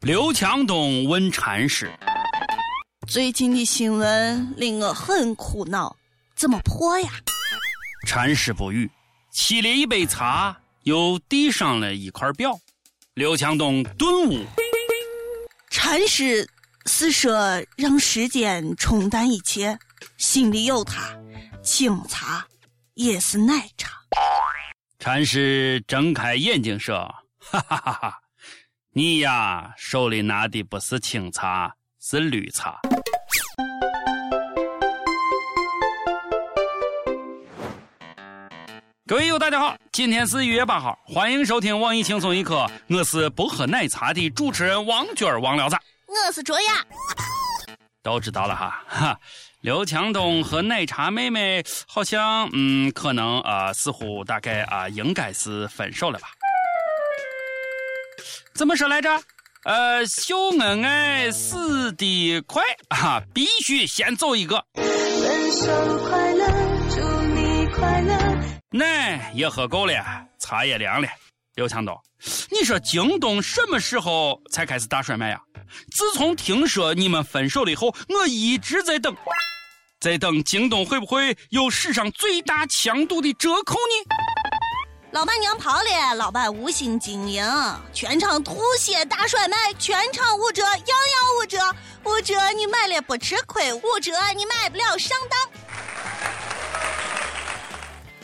刘强东问禅师：“最近的新闻令我很苦恼，怎么破呀？”禅师不语，沏了一杯茶，又递上了一块表。刘强东顿悟：禅师是说让时间冲淡一切，心里有他，清茶也是奶茶。禅师睁开眼睛说：“哈哈哈哈。”你呀，手里拿的不是清茶，是绿茶。各位友，大家好，今天是一月八号，欢迎收听网易轻松一刻，我是不喝奶茶的主持人王娟王聊子，我是卓雅，都知道了哈哈。刘强东和奶茶妹妹好像，嗯，可能啊，似乎大概啊，应该是分手了吧。怎么说来着？呃，秀恩爱死得快啊，必须先走一个。分手快乐，祝你快乐。奶也喝够了，茶也凉了。刘强东，你说京东什么时候才开始大甩卖呀？自从听说你们分手了以后，我一直在等，在等京东会不会有史上最大强度的折扣呢？老板娘跑了，老板无心经营，全场吐血大甩卖，全场五折，样样五折，五折你买了不吃亏，五折你买不了上当。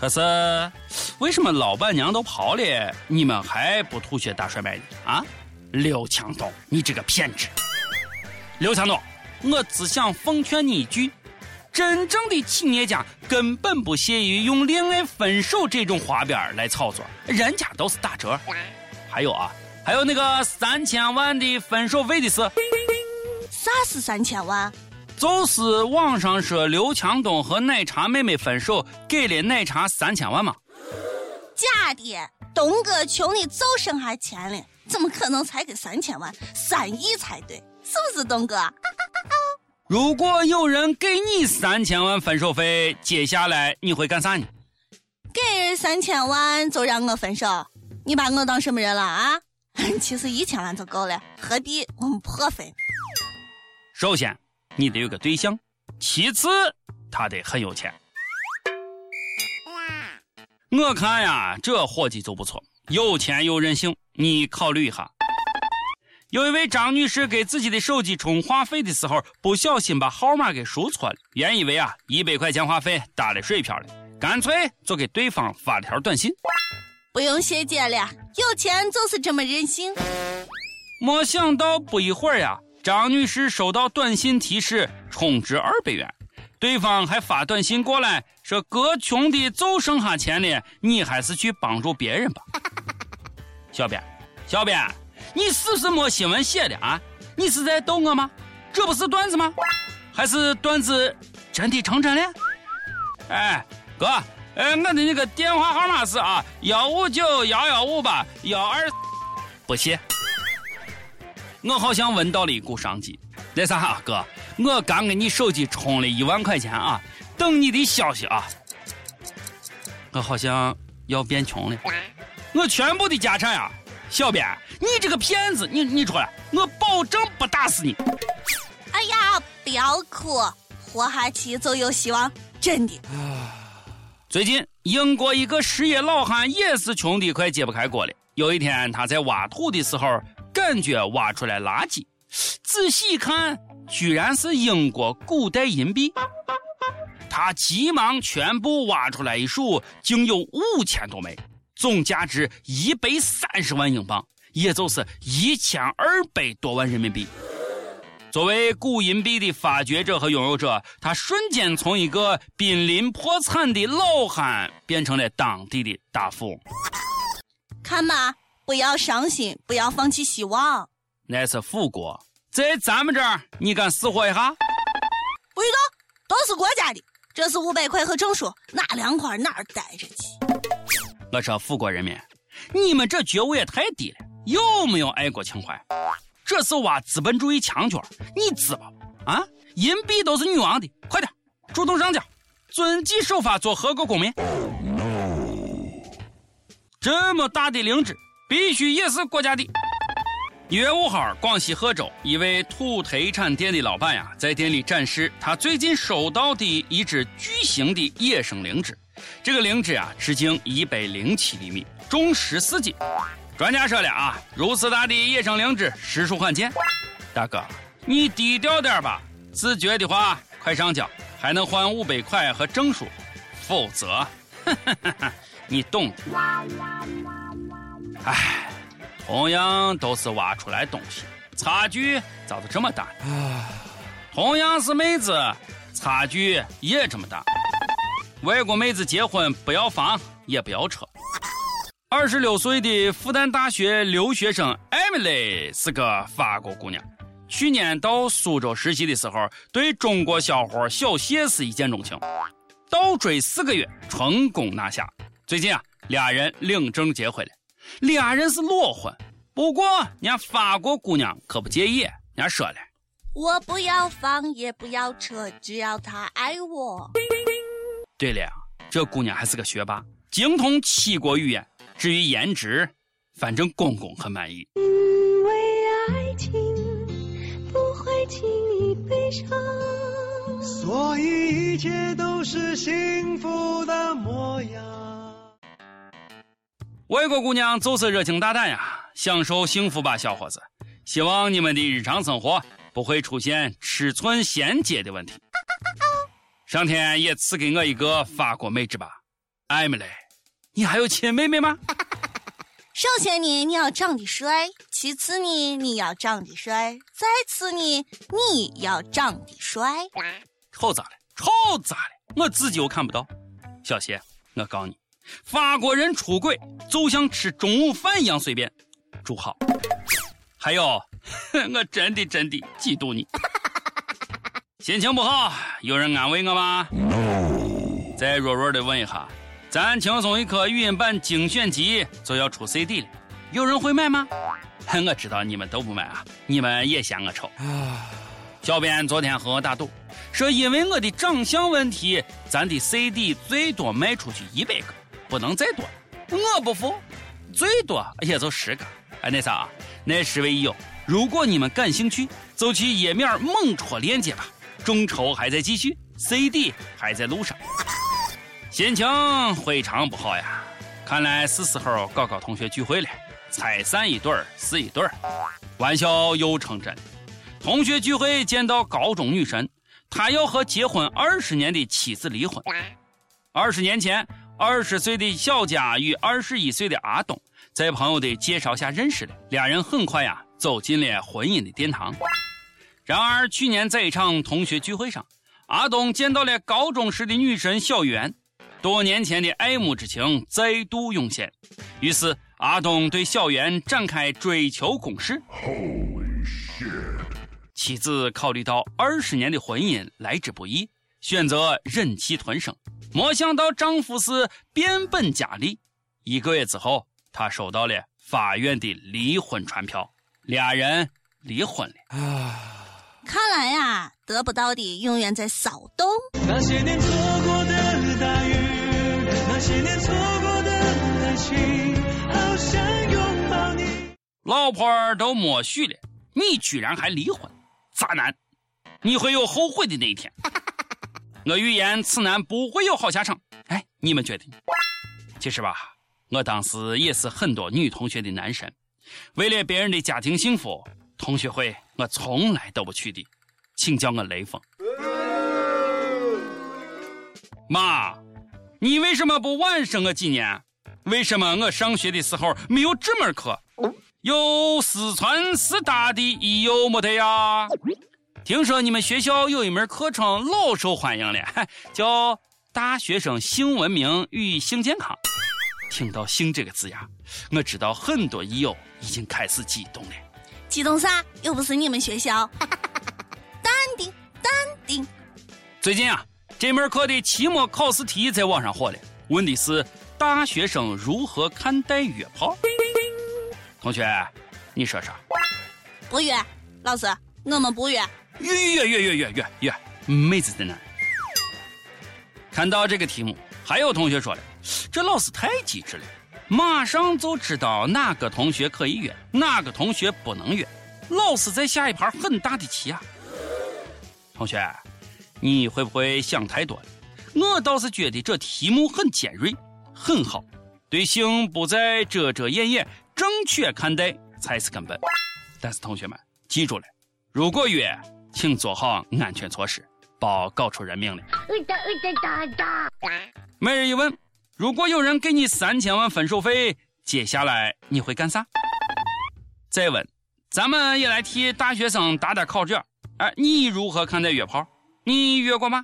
可是，为什么老板娘都跑了，你们还不吐血大甩卖呢？啊，刘强东，你这个骗子！刘强东，我只想奉劝你一句。真正的企业家根本不屑于用恋爱分手这种花边来炒作，人家都是打折。还有啊，还有那个三千万的分手费的事。啥是三千万？就是网上说刘强东和奶茶妹妹分手，给了奶茶三千万嘛。假的，东哥穷的就剩下钱了，怎么可能才给三千万？三亿才对，是不是东哥？如果有人给你三千万分手费，接下来你会干啥呢？给三千万就让我分手？你把我当什么人了啊？其实一千万就够了，何必我们破费？首先，你得有个对象；其次，他得很有钱。我看呀，这伙计就不错，有钱又任性，你考虑一下。有一位张女士给自己的手机充话费的时候，不小心把号码给输错了。原以为啊，一百块钱话费打了水漂了，干脆就给对方发了条短信：“不用谢姐了，有钱就是这么任性。”没想到不一会儿呀，张女士收到短信提示充值二百元，对方还发短信过来说：“哥穷的就剩下钱了，你还是去帮助别人吧。”小编，小编。你是不是没新闻写的啊？你是在逗我吗？这不是段子吗？还是段子真的成真了？哎，哥，呃，我的那个电话号码是啊，幺五九幺幺五八幺二，不谢。我好像闻到了一股商机。那啥，哥，我刚给你手机充了一万块钱啊，等你的消息啊。我好像要变穷了，我全部的家产呀。小编，你这个骗子，你你出来，我保证不打死你。哎呀，不要哭，活下去就有希望，真的。最近，英国一个失业老汉也是穷的快揭不开锅了。有一天，他在挖土的时候，感觉挖出来垃圾，仔细一看，居然是英国古代银币。他急忙全部挖出来一数，竟有五千多枚。总价值一百三十万英镑，也就是一千二百多万人民币。作为古银币的发掘者和拥有者，他瞬间从一个濒临破产的老汉变成了当地的大富翁。看吧，不要伤心，不要放弃希望。那是富国，在咱们这儿，你敢死活一下？不许动，都是国家的。这是五百块和证书，哪凉快哪儿待着去？我说富国人民，你们这觉悟也太低了，有没有爱国情怀？这是挖资本主义墙角，你知不？啊，银币都是女王的，快点，主动上交，遵纪守法，做合格公民。这么大的灵芝，必须也是国家的。一月五号，广西贺州一位土特产店的老板呀，在店里展示他最近收到的一只巨型的野生灵芝。这个灵芝啊，直径一百零七厘米，重十四斤。专家说了啊，如此大的野生灵芝实属罕见。大哥，你低调点吧。自觉的话，快上交，还能换五百块和证书。否则，你懂。唉。同样都是挖出来东西，差距咋就这么大？同样是妹子，差距也这么大。外国妹子结婚不要房也不要车。二十六岁的复旦大学留学生艾米丽是个法国姑娘，去年到苏州实习的时候，对中国小伙小谢是一见钟情，倒追四个月，成功拿下。最近啊，俩人领证结婚了。俩人是裸婚，不过人家法国姑娘可不介意，人家说了：“我不要房也不要车，只要他爱我。”对了，这姑娘还是个学霸，精通七国语言。至于颜值，反正公公很满意。因为爱情不会轻易悲伤，所以一切都是幸福的模样。外国姑娘就是热情大胆呀，享受幸福吧，小伙子！希望你们的日常生活不会出现尺寸衔接的问题。上天也赐给我一个法国妹纸吧，艾米丽，你还有亲妹妹吗？首先呢，你要长得帅；其次呢，你要长得帅；再次呢，你要长得帅。丑咋了？丑咋了？我自己又看不到。小谢，我告诉你。法国人出轨就像吃中午饭一样随便，住好。还有，我真的真的嫉妒你。心情不好，有人安慰我吗？再弱弱的问一下，咱轻松一刻语音版精选集就要出 CD 了，有人会买吗？我知道你们都不买啊，你们也嫌我丑。小编昨天和我打赌，说因为我的长相问题，咱的 CD 最多卖出去一百个。不能再多，我不服，最多也就十个。哎，那啥，那十位益友，如果你们感兴趣，就去页面猛戳链接吧。众筹还在继续，CD 还在路上。心情非常不好呀，看来是时候搞搞同学聚会了。拆散一对儿是一对儿，玩笑又成真。同学聚会见到高中女神，她要和结婚二十年的妻子离婚。二十年前。二十岁的小佳与二十一岁的阿东在朋友的介绍下认识了，俩人很快呀走进了婚姻的殿堂。然而去年在一场同学聚会上，阿东见到了高中时的女神小袁，多年前的爱慕之情再度涌现，于是阿东对小圆展开追求攻势。妻子考虑到二十年的婚姻来之不易，选择忍气吞声。没想到丈夫是变本加厉，一个月之后，她收到了法院的离婚传票，俩人离婚了。啊，看来呀，得不到的永远在骚动。那些年错过的大雨，那些年错过的爱情，好想拥抱你。老婆都默许了，你居然还离婚，渣男！你会有后悔的那一天。我预言此男不会有好下场。哎，你们觉得？其实吧，我当时也是很多女同学的男神。为了别人的家庭幸福，同学会我从来都不去的，请叫我雷锋。妈，你为什么不晚生我几年？为什么我上学的时候没有这门课？有四川师大的益友没得呀？听说你们学校有一门课程老受欢迎了，叫大学生性文明与性健康。听到“性”这个字呀，我知道很多益友已经开始激动了。激动啥？又不是你们学校。淡定，淡定。最近啊，这门课的期末考试题在网上火了，问的是大学生如何看待约炮。同学，你说说。不约，老师，我们不约。约约约约约约约，妹子在哪？看到这个题目，还有同学说了，这老师太机智了。马上就知道哪个同学可以约，哪个同学不能约。老师在下一盘很大的棋啊！同学，你会不会想太多了？我倒是觉得这题目很尖锐，很好。对性不再遮遮掩掩，正确看待才是根本。但是同学们记住了，如果约，请做好安全措施，别搞出人命来。每日一问：如果有人给你三千万分手费，接下来你会干啥？再问。咱们也来替大学生打打考卷。哎，你如何看待约炮？你约过吗？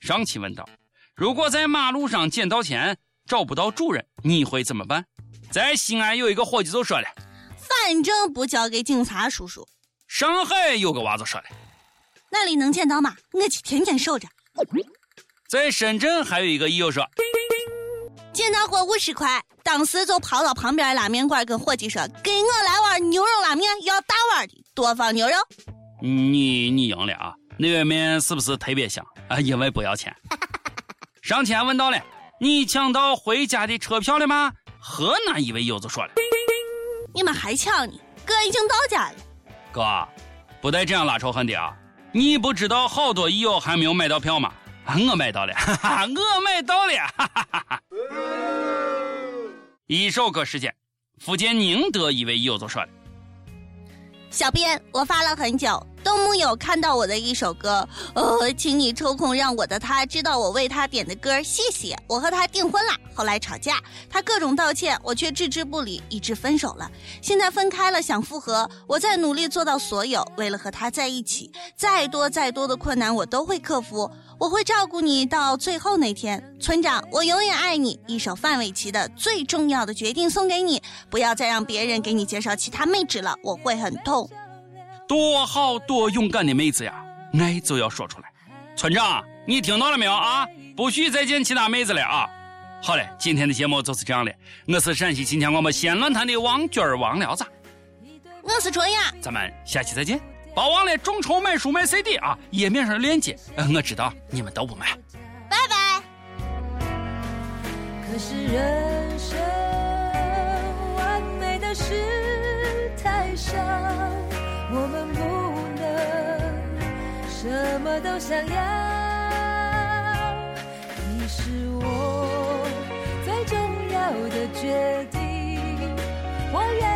上期问道：如果在马路上捡到钱找不到主人，你会怎么办？在西安有一个伙计就说了：反正不交给警察叔叔。上海有个娃子说了：那里能捡到吗？我去天天守着。在深圳还有一个益友说。捡到过五十块，当时就跑到旁边拉面馆，跟伙计说：“给我来碗牛肉拉面，要大碗的，多放牛肉。”你你赢了啊！那碗面是不是特别香啊？因为不要钱。上前问到了，你抢到回家的车票了吗？河南一位友子说了：“你们还抢呢？哥已经到家了。”哥，不带这样拉仇恨的啊！你不知道好多益友还没有买到票吗？我买到了，哈哈，我买到了，哈哈哈哈。一首歌时间，福建宁德一位友子说了：“小编，我发了很久。”都木有看到我的一首歌，呃，请你抽空让我的他知道我为他点的歌，谢谢。我和他订婚了，后来吵架，他各种道歉，我却置之不理，以致分手了。现在分开了，想复合，我在努力做到所有，为了和他在一起，再多再多的困难我都会克服，我会照顾你到最后那天。村长，我永远爱你。一首范玮琪的最重要的决定送给你，不要再让别人给你介绍其他妹纸了，我会很痛。多好多勇敢的妹子呀！爱就要说出来。村长，你听到了没有啊？不许再见其他妹子了啊！好嘞，今天的节目就是这样的。我是陕西秦腔广播西安论坛的王军儿王聊子，我是卓雅，咱们下期再见。别忘了众筹买书买 CD 啊！页面上链接，我知道你们都不买。拜拜。可是人生完美的事太少。我们不能什么都想要，你是我最重要的决定，我愿。